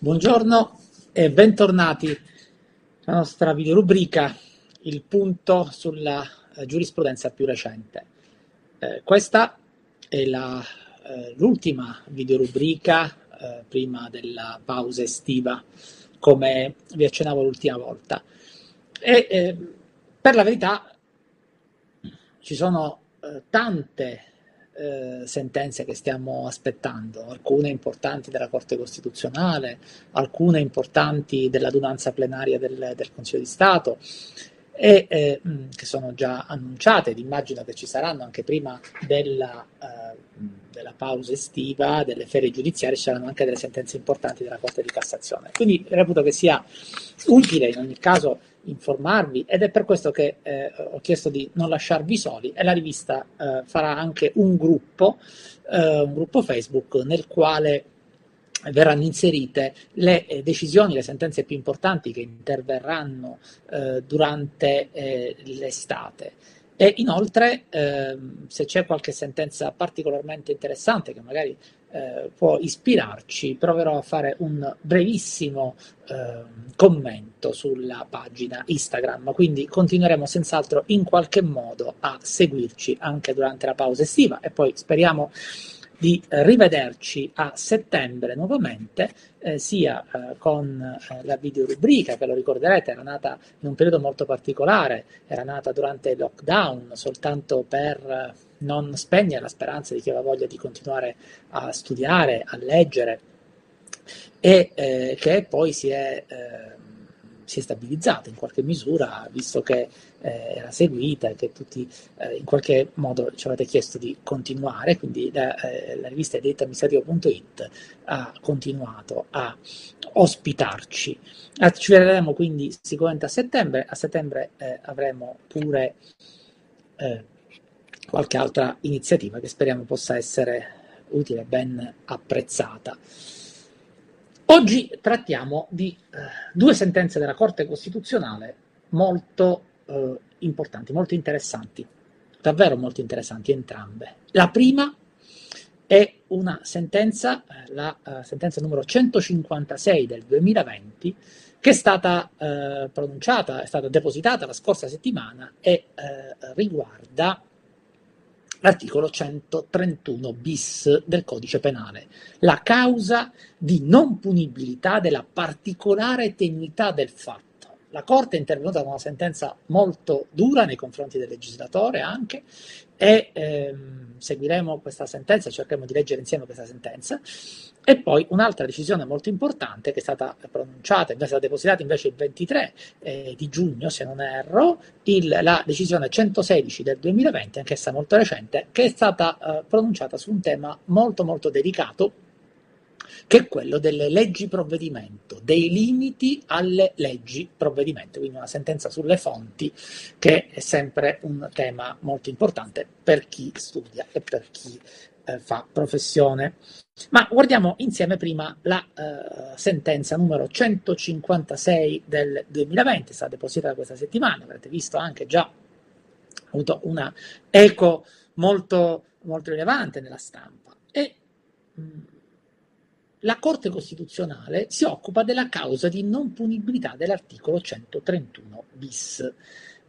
Buongiorno e bentornati alla nostra videorubrica Il punto sulla eh, giurisprudenza più recente. Eh, questa è la, eh, l'ultima videorubrica eh, prima della pausa estiva, come vi accennavo l'ultima volta. E eh, per la verità ci sono tante eh, sentenze che stiamo aspettando, alcune importanti della Corte Costituzionale, alcune importanti dell'adunanza plenaria del, del Consiglio di Stato e eh, che sono già annunciate ed immagino che ci saranno anche prima della, eh, della, pausa estiva, delle ferie giudiziarie, ci saranno anche delle sentenze importanti della Corte di Cassazione. Quindi reputo che sia utile in ogni caso informarvi ed è per questo che eh, ho chiesto di non lasciarvi soli e la rivista eh, farà anche un gruppo, eh, un gruppo Facebook nel quale verranno inserite le eh, decisioni, le sentenze più importanti che interverranno eh, durante eh, l'estate. E inoltre, ehm, se c'è qualche sentenza particolarmente interessante che magari eh, può ispirarci, proverò a fare un brevissimo eh, commento sulla pagina Instagram, quindi continueremo senz'altro in qualche modo a seguirci anche durante la pausa estiva e poi speriamo di rivederci a settembre nuovamente, eh, sia eh, con eh, la videorubrica, che lo ricorderete, era nata in un periodo molto particolare, era nata durante il lockdown, soltanto per eh, non spegnere la speranza di chi aveva voglia di continuare a studiare, a leggere, e eh, che poi si è eh, si è stabilizzata in qualche misura, visto che eh, era seguita e che tutti eh, in qualche modo ci avete chiesto di continuare, quindi la, eh, la rivista editaamministrativo.it ha continuato a ospitarci. Ah, ci vedremo quindi sicuramente a settembre, a settembre eh, avremo pure qualche altra iniziativa che speriamo possa essere utile e ben apprezzata. Oggi trattiamo di eh, due sentenze della Corte Costituzionale molto eh, importanti, molto interessanti, davvero molto interessanti entrambe. La prima è una sentenza, eh, la uh, sentenza numero 156 del 2020, che è stata uh, pronunciata, è stata depositata la scorsa settimana e uh, riguarda l'articolo 131 bis del codice penale, la causa di non punibilità della particolare tenuità del fatto. La Corte è intervenuta con una sentenza molto dura nei confronti del legislatore anche e ehm, seguiremo questa sentenza, cercheremo di leggere insieme questa sentenza. E poi un'altra decisione molto importante che è stata pronunciata, è stata depositata invece il 23 eh, di giugno, se non erro, il, la decisione 116 del 2020, anch'essa molto recente, che è stata eh, pronunciata su un tema molto molto delicato che è quello delle leggi provvedimento, dei limiti alle leggi provvedimento, quindi una sentenza sulle fonti che è sempre un tema molto importante per chi studia e per chi eh, fa professione. Ma guardiamo insieme prima la eh, sentenza numero 156 del 2020, è stata depositata questa settimana, avrete visto anche già avuto una eco molto, molto rilevante nella stampa. E mh, mm, la Corte Costituzionale si occupa della causa di non punibilità dell'articolo 131 bis.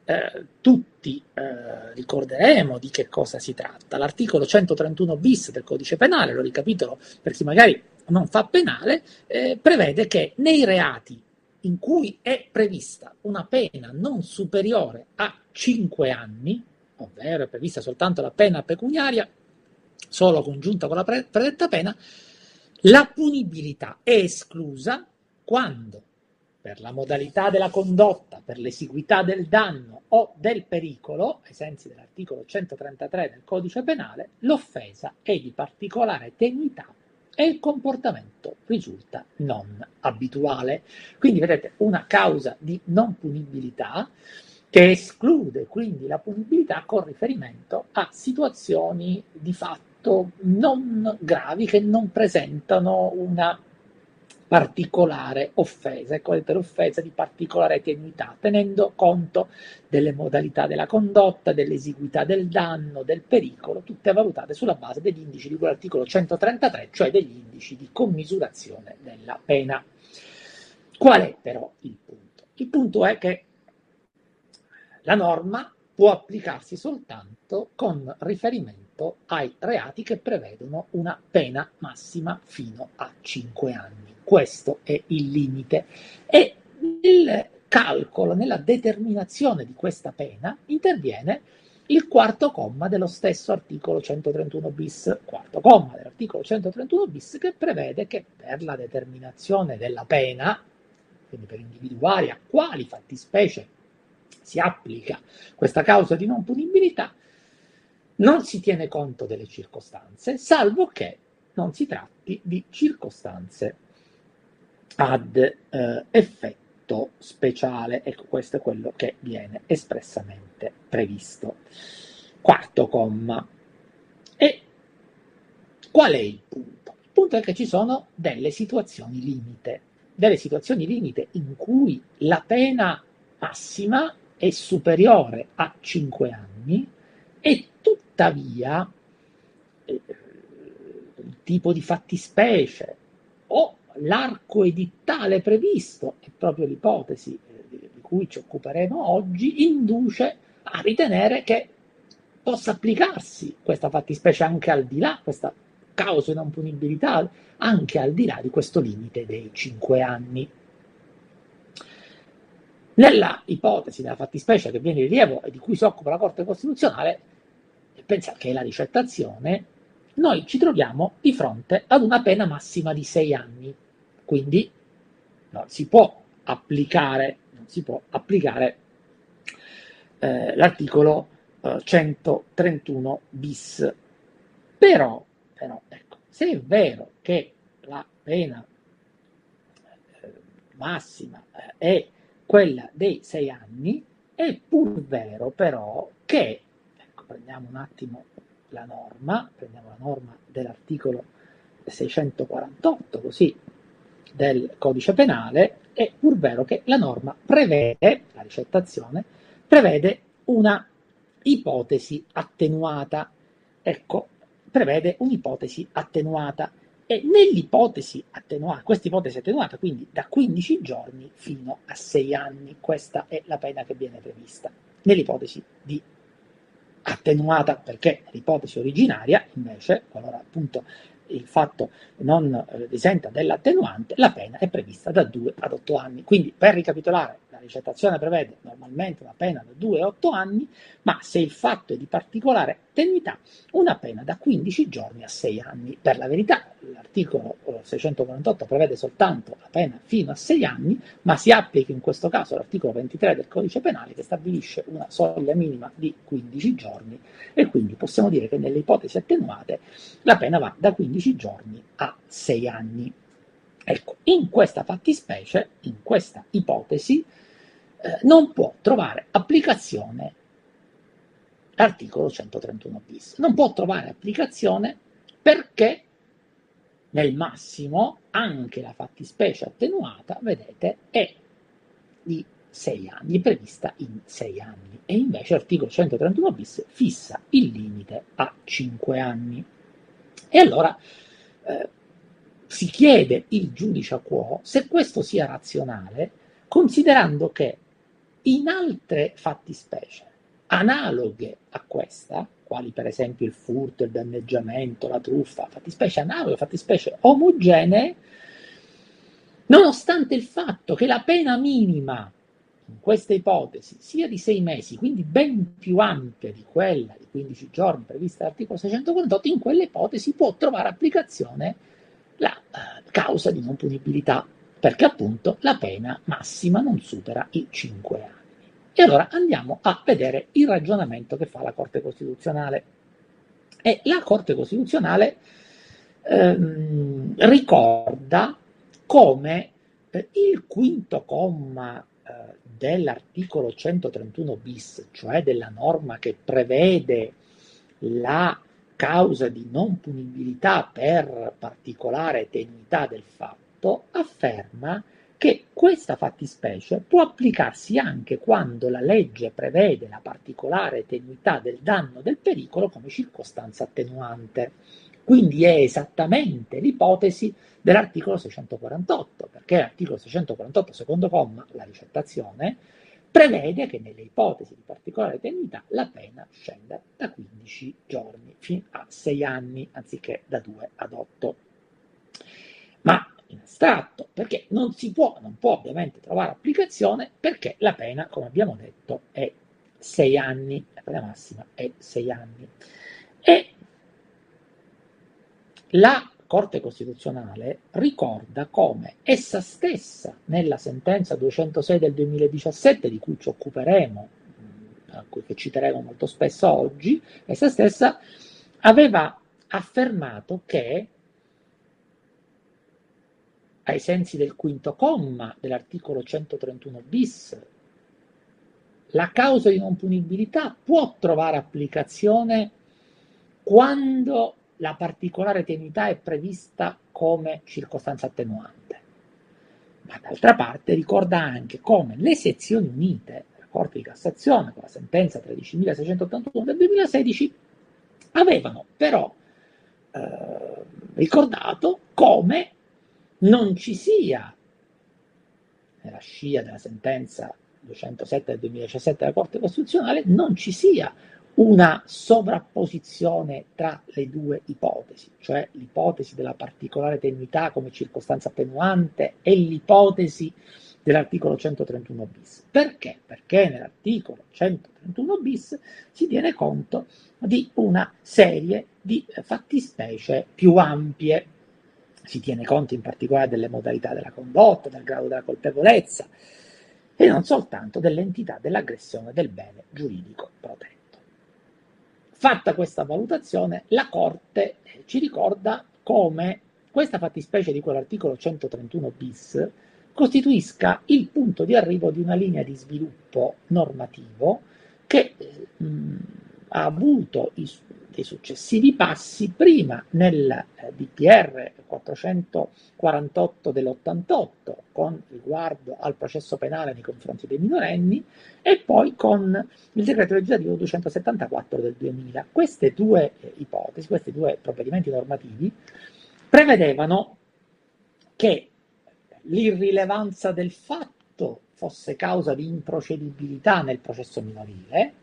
Eh, tutti eh, ricorderemo di che cosa si tratta. L'articolo 131 bis del codice penale, lo ricapitolo per chi magari non fa penale, eh, prevede che nei reati in cui è prevista una pena non superiore a 5 anni, ovvero è prevista soltanto la pena pecuniaria, solo congiunta con la pre- predetta pena, la punibilità è esclusa quando, per la modalità della condotta, per l'esiguità del danno o del pericolo, ai sensi dell'articolo 133 del codice penale, l'offesa è di particolare tenuità e il comportamento risulta non abituale. Quindi vedete una causa di non punibilità che esclude quindi la punibilità con riferimento a situazioni di fatto non gravi che non presentano una particolare offesa, ecco offesa di particolare tenuità, tenendo conto delle modalità della condotta, dell'esiguità del danno, del pericolo, tutte valutate sulla base degli indici di cui l'articolo 133, cioè degli indici di commisurazione della pena. Qual è però il punto? Il punto è che la norma può applicarsi soltanto con riferimento ai reati che prevedono una pena massima fino a 5 anni. Questo è il limite. E nel calcolo, nella determinazione di questa pena, interviene il quarto comma dello stesso articolo 131 bis, quarto comma dell'articolo 131 bis che prevede che per la determinazione della pena, quindi per individuare a quali fattispecie si applica questa causa di non punibilità, non si tiene conto delle circostanze, salvo che non si tratti di circostanze ad eh, effetto speciale. Ecco, questo è quello che viene espressamente previsto. Quarto comma. E qual è il punto? Il punto è che ci sono delle situazioni limite, delle situazioni limite in cui la pena massima è superiore a 5 anni e tuttavia eh, il tipo di fattispecie o l'arco edittale previsto, è proprio l'ipotesi eh, di cui ci occuperemo oggi, induce a ritenere che possa applicarsi questa fattispecie anche al di là, questa causa di non punibilità, anche al di là di questo limite dei 5 anni. Nella ipotesi della fattispecie che viene in rilievo e di cui si occupa la Corte Costituzionale, pensa che è la ricettazione, noi ci troviamo di fronte ad una pena massima di sei anni. Quindi non si può applicare, si può applicare eh, l'articolo eh, 131 bis. Però, però ecco, se è vero che la pena eh, massima eh, è quella dei sei anni, è pur vero però che, prendiamo un attimo la norma, prendiamo la norma dell'articolo 648, così, del codice penale, è pur vero che la norma prevede, la ricettazione, prevede una ipotesi attenuata. Ecco, prevede un'ipotesi attenuata e nell'ipotesi attenuata, questa ipotesi attenuata, quindi da 15 giorni fino a 6 anni, questa è la pena che viene prevista. Nell'ipotesi di attenuata, perché l'ipotesi originaria, invece, qualora appunto il fatto non eh, risenta dell'attenuante, la pena è prevista da 2 ad 8 anni. Quindi, per ricapitolare, la ricettazione prevede normalmente una pena da 2 a 8 anni, ma se il fatto è di particolare tenuità, una pena da 15 giorni a 6 anni. Per la verità, l'articolo 648 prevede soltanto la pena fino a 6 anni, ma si applica in questo caso l'articolo 23 del codice penale che stabilisce una soglia minima di 15 giorni e quindi possiamo dire che nelle ipotesi attenuate la pena va da 15 giorni a 6 anni. Ecco, in questa fattispecie, in questa ipotesi, eh, non può trovare applicazione l'articolo 131 bis. Non può trovare applicazione perché nel massimo anche la fattispecie attenuata, vedete, è di 6 anni, prevista in 6 anni e invece l'articolo 131 bis fissa il limite a 5 anni. E allora eh, si chiede il giudice a quo se questo sia razionale, considerando che in altre fattispecie analoghe a questa, quali per esempio il furto, il danneggiamento, la truffa, fattispecie analoghe, fattispecie omogenee, nonostante il fatto che la pena minima in questa ipotesi sia di sei mesi, quindi ben più ampia di quella di 15 giorni prevista dall'articolo 648, in quelle ipotesi può trovare applicazione la uh, causa di non punibilità, perché appunto la pena massima non supera i 5 anni. E allora andiamo a vedere il ragionamento che fa la Corte Costituzionale. E la Corte Costituzionale ehm, ricorda come eh, il quinto comma eh, dell'articolo 131 bis, cioè della norma che prevede la causa di non punibilità per particolare tenuità del fatto, 48 afferma che questa fattispecie può applicarsi anche quando la legge prevede la particolare tenuità del danno del pericolo come circostanza attenuante. Quindi è esattamente l'ipotesi dell'articolo 648, perché l'articolo 648, secondo comma, la ricettazione, prevede che nelle ipotesi di particolare tenuità la pena scenda da 15 giorni fino a 6 anni anziché da 2 ad 8. Ma in astratto, perché non si può, non può ovviamente trovare applicazione perché la pena, come abbiamo detto, è 6 anni, la pena massima è 6 anni. E la Corte Costituzionale ricorda come essa stessa, nella sentenza 206 del 2017, di cui ci occuperemo, che citeremo molto spesso oggi, essa stessa aveva affermato che ai sensi del quinto comma dell'articolo 131 bis, la causa di non punibilità può trovare applicazione quando la particolare tenuità è prevista come circostanza attenuante. Ma d'altra parte ricorda anche come le sezioni unite della Corte di Cassazione, con la sentenza 13.681 del 2016, avevano però eh, ricordato come non ci sia, nella scia della sentenza 207 del 2017 della Corte Costituzionale, non ci sia una sovrapposizione tra le due ipotesi, cioè l'ipotesi della particolare tenuità come circostanza attenuante e l'ipotesi dell'articolo 131 bis. Perché? Perché nell'articolo 131 bis si tiene conto di una serie di fattispecie più ampie. Si tiene conto in particolare delle modalità della condotta, del grado della colpevolezza e non soltanto dell'entità dell'aggressione del bene giuridico protetto. Fatta questa valutazione, la Corte ci ricorda come questa fattispecie di quell'articolo 131 bis costituisca il punto di arrivo di una linea di sviluppo normativo che mh, ha avuto i, dei successivi passi prima nel DPR 448 dell'88 con riguardo al processo penale nei confronti dei minorenni e poi con il decreto legislativo 274 del 2000. Queste due eh, ipotesi, questi due provvedimenti normativi prevedevano che l'irrilevanza del fatto fosse causa di improcedibilità nel processo minorile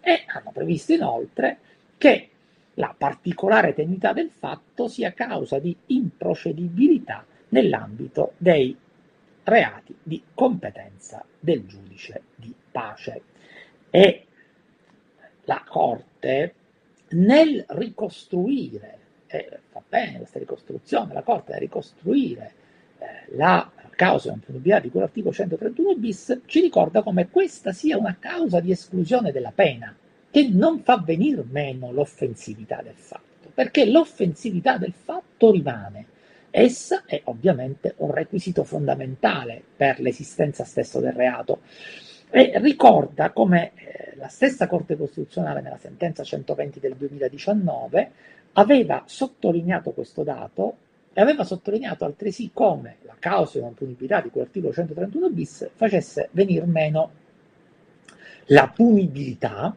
e hanno previsto inoltre che la particolare tenuità del fatto sia causa di improcedibilità nell'ambito dei reati di competenza del giudice di pace. E la Corte nel ricostruire, eh, va bene questa ricostruzione, la Corte nel ricostruire eh, la causa di impunibilità di quell'articolo 131 bis ci ricorda come questa sia una causa di esclusione della pena che non fa venire meno l'offensività del fatto, perché l'offensività del fatto rimane. Essa è ovviamente un requisito fondamentale per l'esistenza stessa del reato e ricorda come eh, la stessa Corte Costituzionale nella sentenza 120 del 2019 aveva sottolineato questo dato e aveva sottolineato altresì come la causa di non punibilità di quell'articolo 131 bis facesse venir meno la punibilità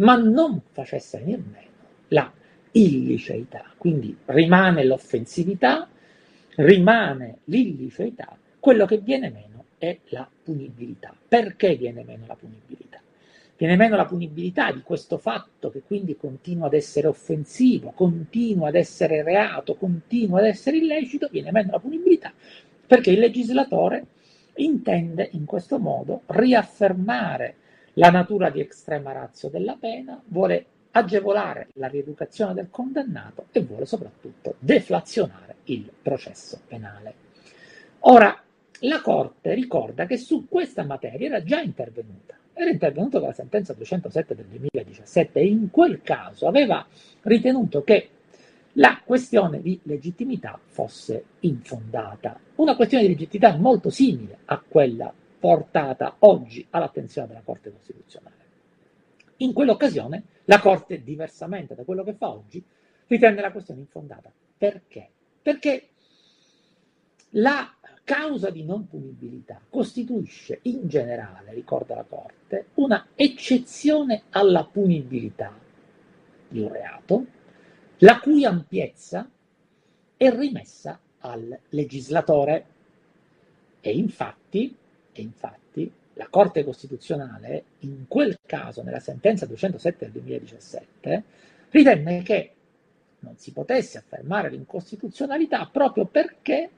ma non facesse venire meno la illiceità. Quindi rimane l'offensività, rimane l'illiceità, quello che viene meno è la punibilità. Perché viene meno la punibilità? Viene meno la punibilità di questo fatto che quindi continua ad essere offensivo, continua ad essere reato, continua ad essere illecito, viene meno la punibilità perché il legislatore intende in questo modo riaffermare la natura di estrema razio della pena, vuole agevolare la rieducazione del condannato e vuole soprattutto deflazionare il processo penale. Ora, la Corte ricorda che su questa materia era già intervenuta, era intervenuta con la sentenza 207 del 2017 e in quel caso aveva ritenuto che la questione di legittimità fosse infondata, una questione di legittimità molto simile a quella portata oggi all'attenzione della Corte Costituzionale. In quell'occasione la Corte, diversamente da quello che fa oggi, ritenne la questione infondata. Perché? Perché la causa di non punibilità costituisce in generale, ricorda la Corte, una eccezione alla punibilità di un reato, la cui ampiezza è rimessa al legislatore. E infatti, e infatti la Corte Costituzionale, in quel caso, nella sentenza 207 del 2017, ritenne che non si potesse affermare l'incostituzionalità proprio perché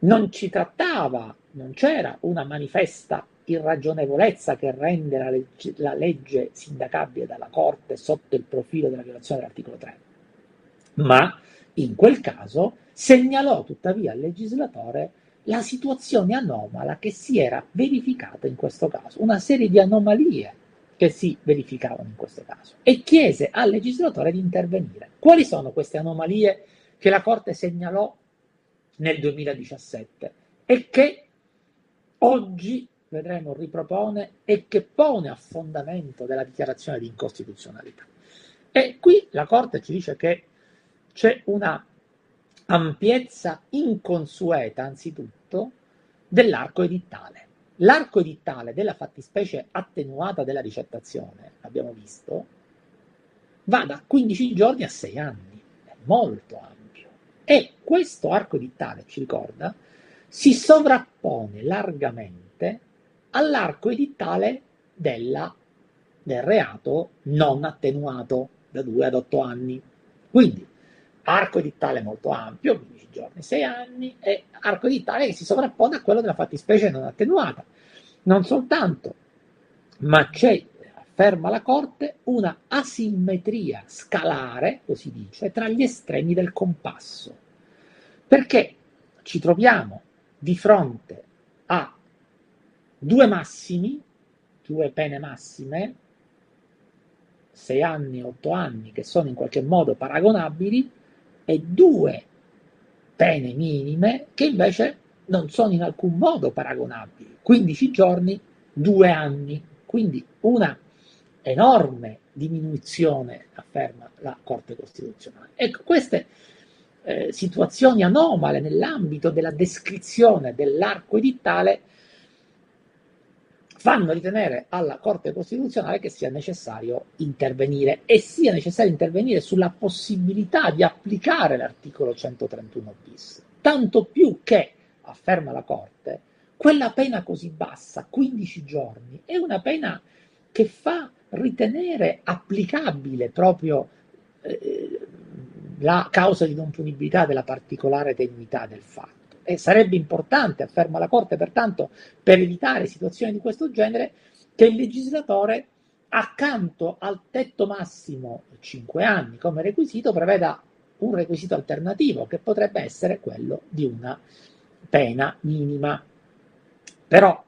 non ci trattava, non c'era una manifesta irragionevolezza che rende la legge, la legge sindacabile dalla Corte sotto il profilo della violazione dell'articolo 3. Ma in quel caso segnalò tuttavia al legislatore la situazione anomala che si era verificata in questo caso, una serie di anomalie che si verificavano in questo caso e chiese al legislatore di intervenire. Quali sono queste anomalie che la Corte segnalò nel 2017 e che oggi vedremo ripropone e che pone a fondamento della dichiarazione di incostituzionalità. E qui la Corte ci dice che c'è una ampiezza inconsueta, anzitutto, dell'arco edittale. L'arco edittale della fattispecie attenuata della ricettazione, abbiamo visto, va da 15 giorni a 6 anni, è molto ampio. E questo arco edittale, ci ricorda, si sovrappone largamente all'arco edittale della, del reato non attenuato da 2 ad 8 anni. Quindi, arco edittale molto ampio, 15 giorni, 6 anni, e arco edittale che si sovrappone a quello della fattispecie non attenuata. Non soltanto, ma c'è afferma la Corte, una asimmetria scalare, così dice, tra gli estremi del compasso, perché ci troviamo di fronte a due massimi, due pene massime, sei anni, otto anni, che sono in qualche modo paragonabili, e due pene minime che invece non sono in alcun modo paragonabili. 15 giorni, due anni. Quindi una enorme diminuzione, afferma la Corte Costituzionale. Ecco, queste eh, situazioni anomale nell'ambito della descrizione dell'arco edittale fanno ritenere alla Corte Costituzionale che sia necessario intervenire e sia necessario intervenire sulla possibilità di applicare l'articolo 131 bis, tanto più che, afferma la Corte, quella pena così bassa, 15 giorni, è una pena che fa ritenere applicabile proprio eh, la causa di non punibilità della particolare tenuità del fatto. E sarebbe importante, afferma la Corte, pertanto, per evitare situazioni di questo genere, che il legislatore, accanto al tetto massimo 5 anni come requisito, preveda un requisito alternativo, che potrebbe essere quello di una pena minima. Però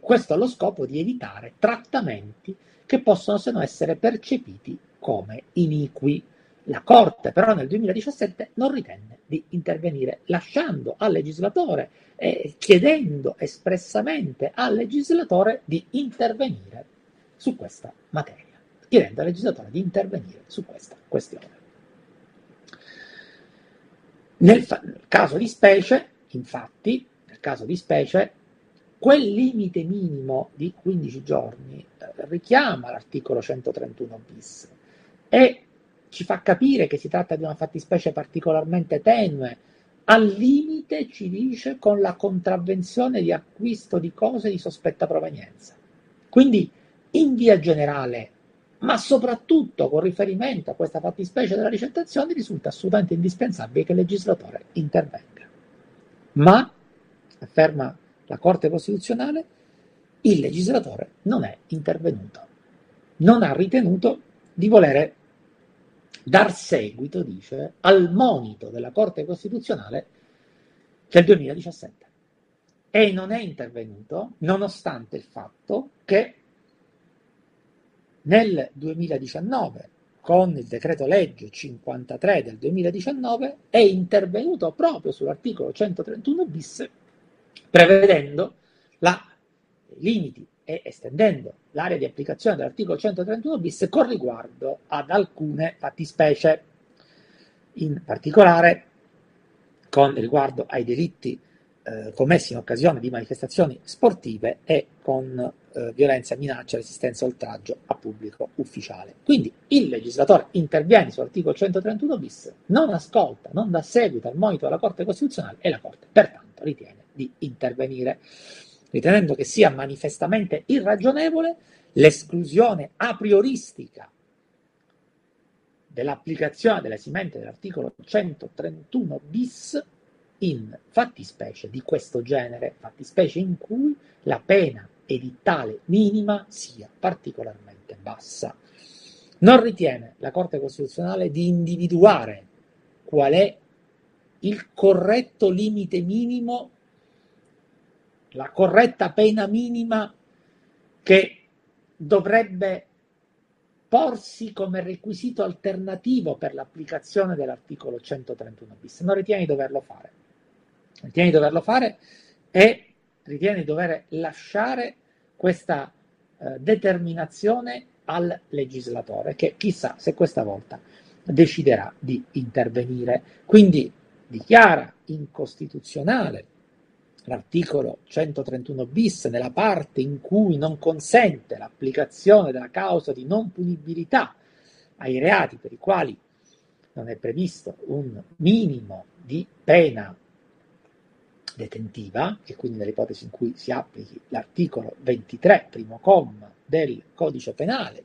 questo ha lo scopo di evitare trattamenti che possono se no essere percepiti come iniqui. La Corte però nel 2017 non ritenne di intervenire, lasciando al legislatore e chiedendo espressamente al legislatore di intervenire su questa materia, chiedendo al legislatore di intervenire su questa questione. Nel, fa- nel caso di specie, infatti, nel caso di specie, Quel limite minimo di 15 giorni eh, richiama l'articolo 131 bis e ci fa capire che si tratta di una fattispecie particolarmente tenue, al limite ci dice con la contravvenzione di acquisto di cose di sospetta provenienza. Quindi in via generale, ma soprattutto con riferimento a questa fattispecie della ricettazione, risulta assolutamente indispensabile che il legislatore intervenga. Ma, afferma la Corte Costituzionale, il legislatore non è intervenuto, non ha ritenuto di volere dar seguito, dice, al monito della Corte Costituzionale del 2017 e non è intervenuto nonostante il fatto che nel 2019 con il decreto legge 53 del 2019 è intervenuto proprio sull'articolo 131 bis prevedendo la, limiti e estendendo l'area di applicazione dell'articolo 131 bis con riguardo ad alcune fattispecie, in particolare con riguardo ai delitti eh, commessi in occasione di manifestazioni sportive e con eh, violenza, minaccia, resistenza, oltraggio a pubblico ufficiale. Quindi il legislatore interviene sull'articolo 131 bis, non ascolta, non dà seguito al monito della Corte Costituzionale e la Corte pertanto ritiene di intervenire, ritenendo che sia manifestamente irragionevole l'esclusione a prioristica dell'applicazione dell'esimente dell'articolo 131 bis in fattispecie di questo genere, fattispecie in cui la pena edittale minima sia particolarmente bassa. Non ritiene la Corte Costituzionale di individuare qual è il corretto limite minimo, la corretta pena minima che dovrebbe porsi come requisito alternativo per l'applicazione dell'articolo 131 bis. Non ritiene di doverlo fare ritiene di doverlo fare e ritiene di dover lasciare questa eh, determinazione al legislatore che chissà se questa volta deciderà di intervenire. Quindi dichiara incostituzionale l'articolo 131 bis nella parte in cui non consente l'applicazione della causa di non punibilità ai reati per i quali non è previsto un minimo di pena detentiva, e quindi nell'ipotesi in cui si applichi l'articolo 23, primo comma del codice penale,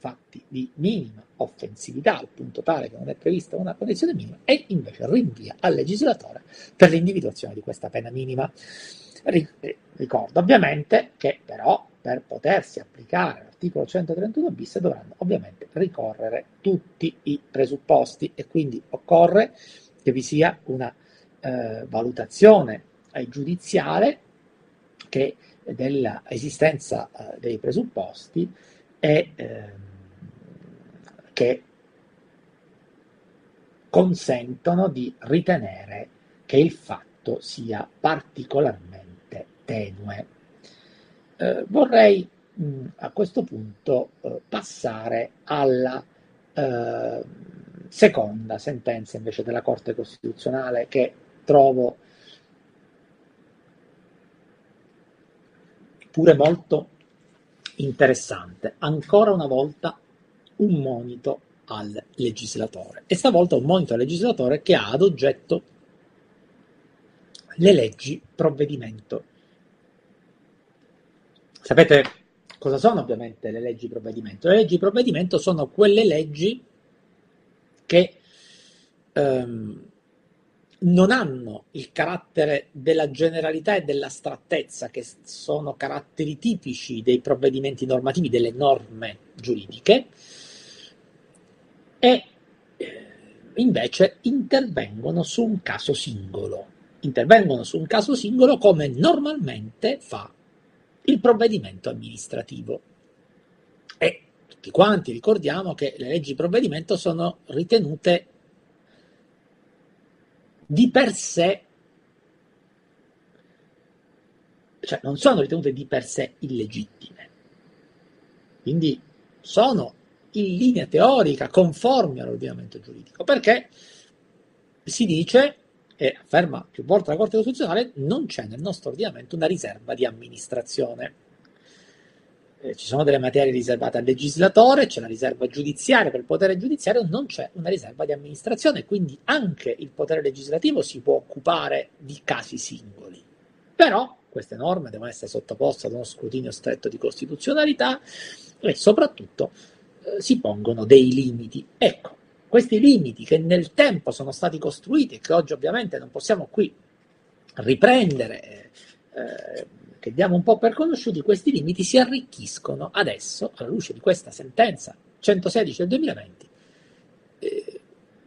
fatti di minima offensività, al punto tale che non è prevista una condizione minima, e invece rinvia al legislatore per l'individuazione di questa pena minima. Ricordo ovviamente che però per potersi applicare l'articolo 131 bis dovranno ovviamente ricorrere tutti i presupposti e quindi occorre che vi sia una eh, valutazione eh, giudiziale che dell'esistenza eh, dei presupposti e eh, che consentono di ritenere che il fatto sia particolarmente tenue. Eh, vorrei mh, a questo punto eh, passare alla eh, seconda sentenza invece della Corte Costituzionale che trovo pure molto interessante. Ancora una volta un monito al legislatore e stavolta un monito al legislatore che ha ad oggetto le leggi provvedimento. Sapete cosa sono ovviamente le leggi provvedimento? Le leggi provvedimento sono quelle leggi che ehm, non hanno il carattere della generalità e dell'astrattezza, che sono caratteri tipici dei provvedimenti normativi, delle norme giuridiche, e eh, invece intervengono su un caso singolo. Intervengono su un caso singolo come normalmente fa il provvedimento amministrativo. E tutti quanti ricordiamo che le leggi provvedimento sono ritenute di per sé, cioè non sono ritenute di per sé illegittime. Quindi sono in linea teorica conformi all'ordinamento giuridico, perché si dice, e afferma più volte la Corte Costituzionale, non c'è nel nostro ordinamento una riserva di amministrazione eh, ci sono delle materie riservate al legislatore, c'è la riserva giudiziaria per il potere giudiziario, non c'è una riserva di amministrazione, quindi anche il potere legislativo si può occupare di casi singoli. Però queste norme devono essere sottoposte ad uno scrutinio stretto di costituzionalità e soprattutto eh, si pongono dei limiti. Ecco, questi limiti che nel tempo sono stati costruiti e che oggi ovviamente non possiamo qui riprendere eh, che diamo un po' per conosciuti, questi limiti si arricchiscono adesso, alla luce di questa sentenza 116 del 2020, eh,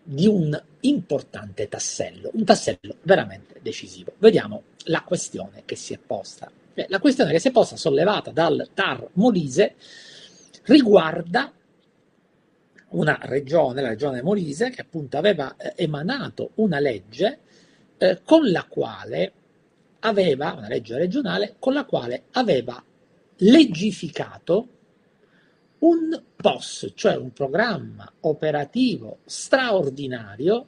di un importante tassello, un tassello veramente decisivo. Vediamo la questione che si è posta. Eh, la questione che si è posta, sollevata dal TAR Molise, riguarda una regione, la regione Molise, che appunto aveva eh, emanato una legge eh, con la quale aveva, una legge regionale, con la quale aveva legificato un POS, cioè un programma operativo straordinario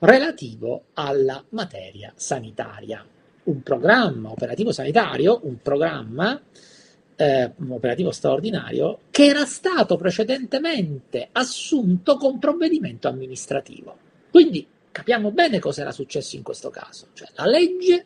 relativo alla materia sanitaria. Un programma operativo sanitario, un programma eh, operativo straordinario che era stato precedentemente assunto con provvedimento amministrativo. Quindi capiamo bene cosa era successo in questo caso, cioè la legge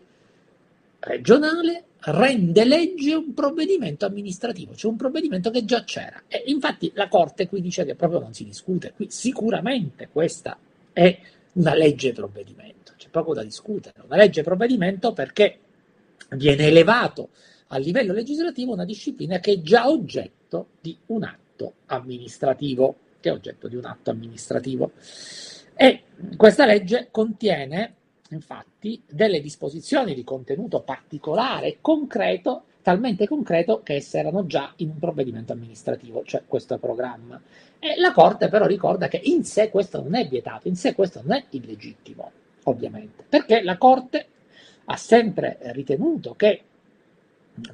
regionale rende legge un provvedimento amministrativo, cioè un provvedimento che già c'era. E infatti la Corte qui dice che proprio non si discute, qui sicuramente questa è una legge provvedimento, c'è poco da discutere, una legge provvedimento perché viene elevato a livello legislativo una disciplina che è già oggetto di un atto amministrativo, che è oggetto di un atto amministrativo. E questa legge contiene infatti delle disposizioni di contenuto particolare e concreto, talmente concreto che esse erano già in un provvedimento amministrativo, cioè questo programma. E la Corte però ricorda che in sé questo non è vietato, in sé questo non è illegittimo, ovviamente, perché la Corte ha sempre ritenuto che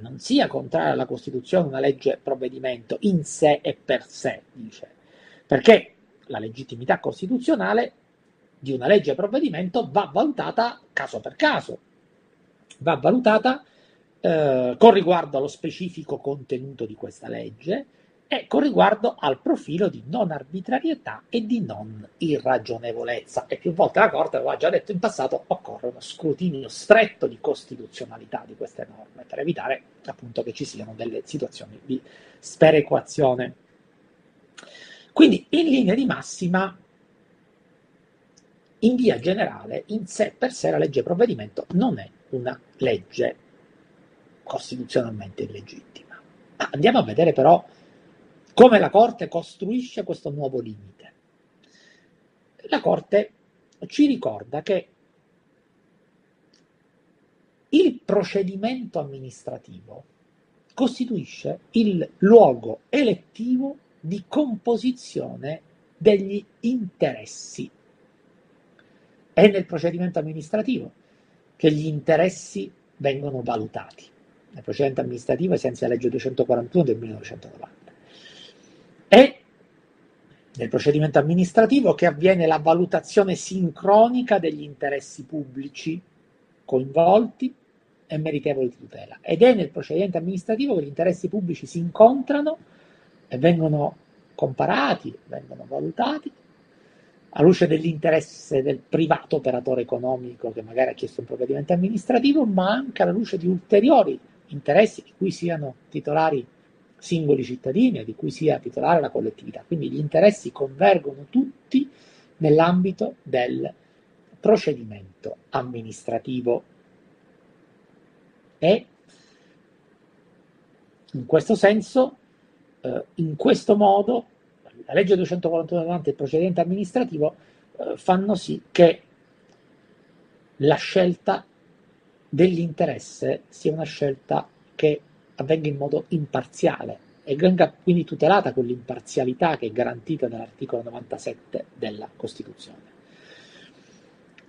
non sia contraria alla Costituzione una legge provvedimento in sé e per sé, dice, perché la legittimità costituzionale di una legge provvedimento va valutata caso per caso, va valutata eh, con riguardo allo specifico contenuto di questa legge e con riguardo al profilo di non arbitrarietà e di non irragionevolezza. E più volte la Corte, ha già detto in passato, occorre uno scrutinio stretto di costituzionalità di queste norme per evitare appunto che ci siano delle situazioni di sperequazione. Quindi in linea di massima in via generale, in sé per sé la legge provvedimento non è una legge costituzionalmente illegittima. Andiamo a vedere però come la Corte costruisce questo nuovo limite. La Corte ci ricorda che il procedimento amministrativo costituisce il luogo elettivo di composizione degli interessi è nel procedimento amministrativo che gli interessi vengono valutati. Nel procedimento amministrativo sensi della legge 241 del 1990. È nel procedimento amministrativo che avviene la valutazione sincronica degli interessi pubblici coinvolti e meritevoli di tutela. Ed è nel procedimento amministrativo che gli interessi pubblici si incontrano e vengono comparati, vengono valutati a luce dell'interesse del privato operatore economico che magari ha chiesto un provvedimento amministrativo, ma anche alla luce di ulteriori interessi di cui siano titolari singoli cittadini e di cui sia titolare la collettività. Quindi gli interessi convergono tutti nell'ambito del procedimento amministrativo e in questo senso, eh, in questo modo, la legge 241 e il procedimento amministrativo eh, fanno sì che la scelta dell'interesse sia una scelta avvenga in modo imparziale e venga quindi tutelata con l'imparzialità che è garantita dall'articolo 97 della Costituzione.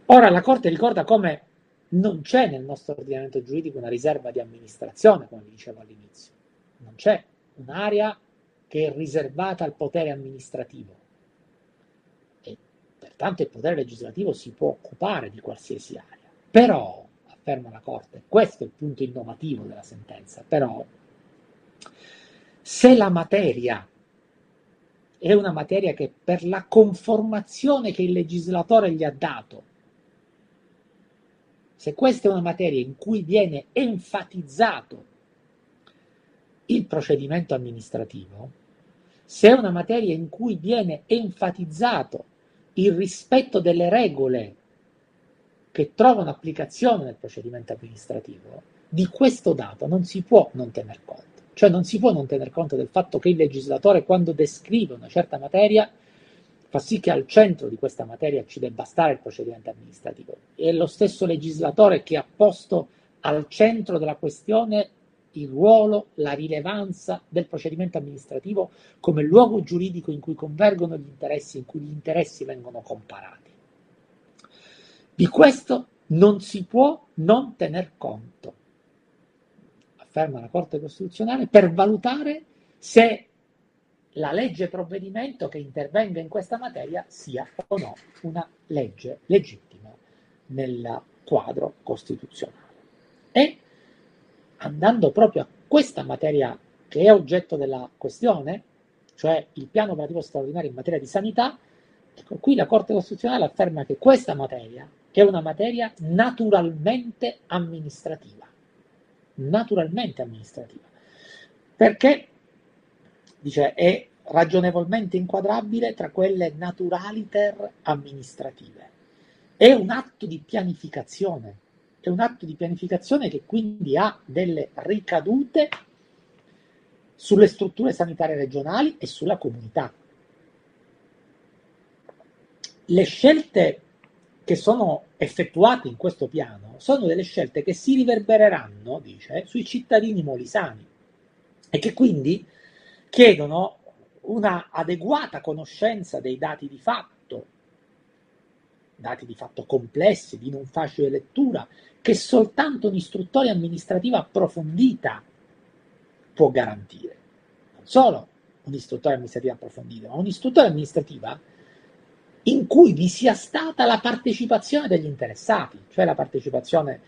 Ora la Corte ricorda come non c'è nel nostro ordinamento giuridico una riserva di amministrazione, come vi dicevo all'inizio, non c'è un'area che è riservata al potere amministrativo e pertanto il potere legislativo si può occupare di qualsiasi area. Però, afferma la Corte, questo è il punto innovativo della sentenza, però se la materia è una materia che per la conformazione che il legislatore gli ha dato, se questa è una materia in cui viene enfatizzato il procedimento amministrativo, se è una materia in cui viene enfatizzato il rispetto delle regole che trovano applicazione nel procedimento amministrativo, di questo dato non si può non tener conto. Cioè non si può non tener conto del fatto che il legislatore quando descrive una certa materia fa sì che al centro di questa materia ci debba stare il procedimento amministrativo. È lo stesso legislatore che ha posto al centro della questione il ruolo, la rilevanza del procedimento amministrativo come luogo giuridico in cui convergono gli interessi, in cui gli interessi vengono comparati. Di questo non si può non tener conto, afferma la Corte Costituzionale, per valutare se la legge provvedimento che intervenga in questa materia sia o no una legge legittima nel quadro costituzionale. E andando proprio a questa materia che è oggetto della questione, cioè il piano operativo straordinario in materia di sanità, ecco, qui la Corte Costituzionale afferma che questa materia è una materia naturalmente amministrativa, naturalmente amministrativa, perché dice è ragionevolmente inquadrabile tra quelle naturaliter amministrative. È un atto di pianificazione, è un atto di pianificazione che quindi ha delle ricadute sulle strutture sanitarie regionali e sulla comunità. Le scelte che sono effettuate in questo piano sono delle scelte che si riverbereranno, dice, sui cittadini molisani e che quindi chiedono una adeguata conoscenza dei dati di fatto, dati di fatto complessi, di non facile lettura, che soltanto un'istruttoria amministrativa approfondita può garantire. Non solo un'istruttoria amministrativa approfondita, ma un'istruttoria amministrativa in cui vi sia stata la partecipazione degli interessati, cioè la partecipazione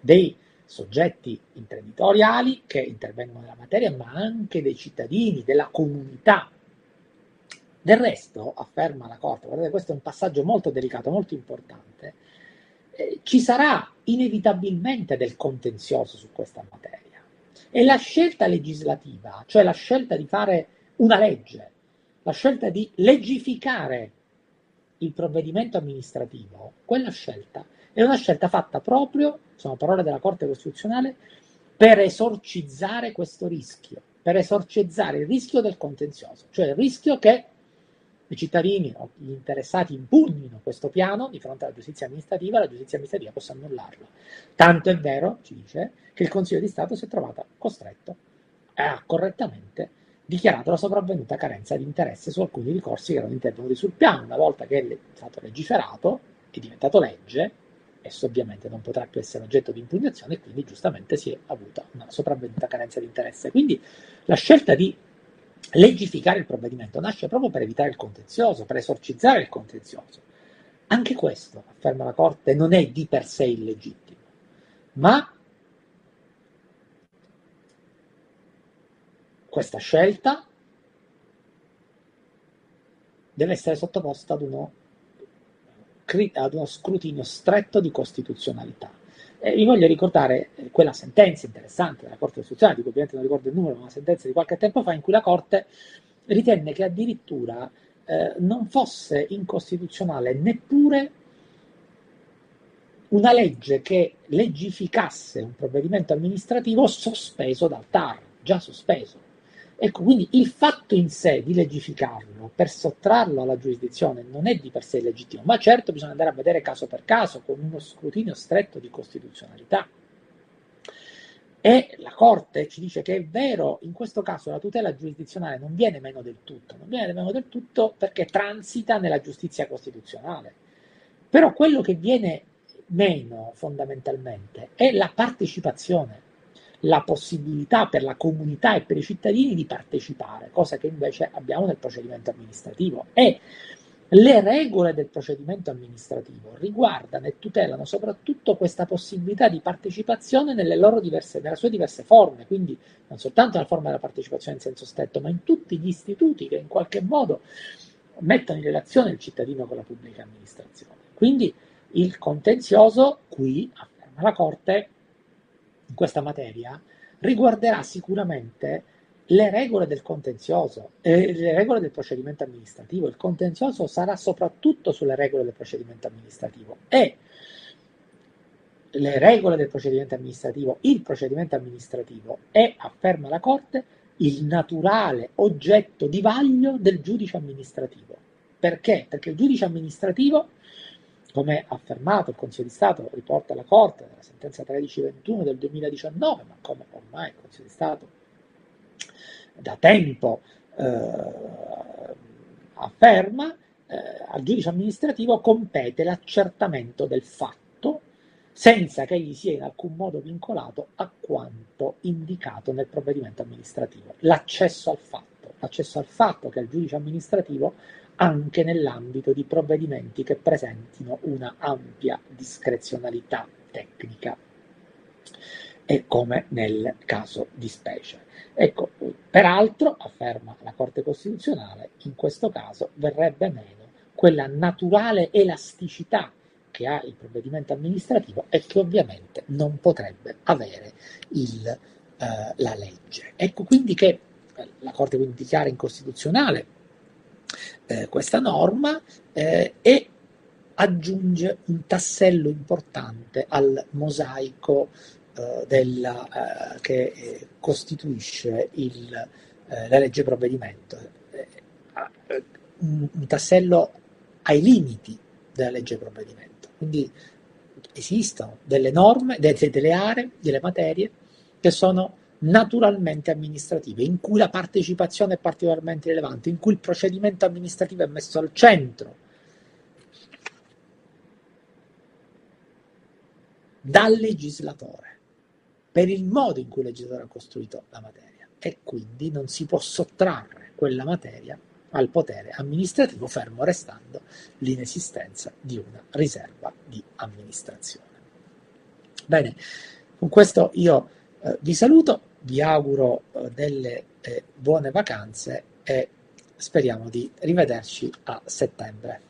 dei soggetti imprenditoriali che intervengono nella materia, ma anche dei cittadini, della comunità. Del resto, afferma la Corte, guardate, questo è un passaggio molto delicato, molto importante, eh, ci sarà inevitabilmente del contenzioso su questa materia. E la scelta legislativa, cioè la scelta di fare una legge, la scelta di legificare il provvedimento amministrativo, quella scelta è una scelta fatta proprio, sono parole della Corte Costituzionale, per esorcizzare questo rischio, per esorcizzare il rischio del contenzioso, cioè il rischio che i cittadini o gli interessati impugnino questo piano di fronte alla giustizia amministrativa, la giustizia amministrativa possa annullarlo. Tanto è vero, ci dice, che il Consiglio di Stato si è trovato costretto a correttamente dichiarato la sopravvenuta carenza di interesse su alcuni ricorsi che erano intervenuti sul piano. Una volta che è stato legiferato, è diventato legge, esso ovviamente non potrà più essere oggetto di impugnazione e quindi giustamente si è avuta una sopravvenuta carenza di interesse. Quindi la scelta di legificare il provvedimento nasce proprio per evitare il contenzioso, per esorcizzare il contenzioso. Anche questo, afferma la Corte, non è di per sé illegittimo, ma Questa scelta deve essere sottoposta ad uno, ad uno scrutinio stretto di costituzionalità. Eh, vi voglio ricordare quella sentenza interessante della Corte Costituzionale, di cui ovviamente non ricordo il numero, ma una sentenza di qualche tempo fa, in cui la Corte ritenne che addirittura eh, non fosse incostituzionale neppure una legge che legificasse un provvedimento amministrativo sospeso dal TAR, già sospeso. Ecco, quindi il fatto in sé di legificarlo per sottrarlo alla giurisdizione non è di per sé legittimo, ma certo bisogna andare a vedere caso per caso con uno scrutinio stretto di costituzionalità. E la Corte ci dice che è vero, in questo caso la tutela giurisdizionale non viene meno del tutto, non viene meno del tutto perché transita nella giustizia costituzionale. Però quello che viene meno fondamentalmente è la partecipazione la possibilità per la comunità e per i cittadini di partecipare, cosa che invece abbiamo nel procedimento amministrativo. E le regole del procedimento amministrativo riguardano e tutelano soprattutto questa possibilità di partecipazione nelle, loro diverse, nelle sue diverse forme, quindi non soltanto nella forma della partecipazione in senso stretto, ma in tutti gli istituti che in qualche modo mettono in relazione il cittadino con la pubblica amministrazione. Quindi il contenzioso, qui, afferma la Corte, in questa materia riguarderà sicuramente le regole del contenzioso, eh, le regole del procedimento amministrativo. Il contenzioso sarà soprattutto sulle regole del procedimento amministrativo e le regole del procedimento amministrativo, il procedimento amministrativo è, afferma la Corte, il naturale oggetto di vaglio del giudice amministrativo. Perché? Perché il giudice amministrativo come affermato il Consiglio di Stato, riporta la Corte nella sentenza 1321 del 2019, ma come ormai il Consiglio di Stato da tempo eh, afferma, eh, al giudice amministrativo compete l'accertamento del fatto senza che egli sia in alcun modo vincolato a quanto indicato nel provvedimento amministrativo. L'accesso al fatto accesso al fatto che al giudice amministrativo anche nell'ambito di provvedimenti che presentino una ampia discrezionalità tecnica e come nel caso di specie. Ecco, peraltro, afferma la Corte Costituzionale, in questo caso verrebbe meno quella naturale elasticità che ha il provvedimento amministrativo e che ovviamente non potrebbe avere il, eh, la legge. Ecco quindi che la Corte quindi dichiara incostituzionale eh, questa norma eh, e aggiunge un tassello importante al mosaico eh, della, eh, che eh, costituisce il, eh, la legge provvedimento. Un, un, tassello ai limiti della legge provvedimento. Quindi esistono delle norme, delle, delle aree, delle materie che sono naturalmente amministrative, in cui la partecipazione è particolarmente rilevante, in cui il procedimento amministrativo è messo al centro. Dal legislatore per il modo in cui il legislatore ha costruito la materia. E quindi non si può sottrarre quella materia al potere amministrativo fermo restando l'inesistenza di una riserva di amministrazione. Bene, con questo io eh, vi saluto, vi auguro eh, delle eh, buone vacanze e speriamo di rivederci a settembre.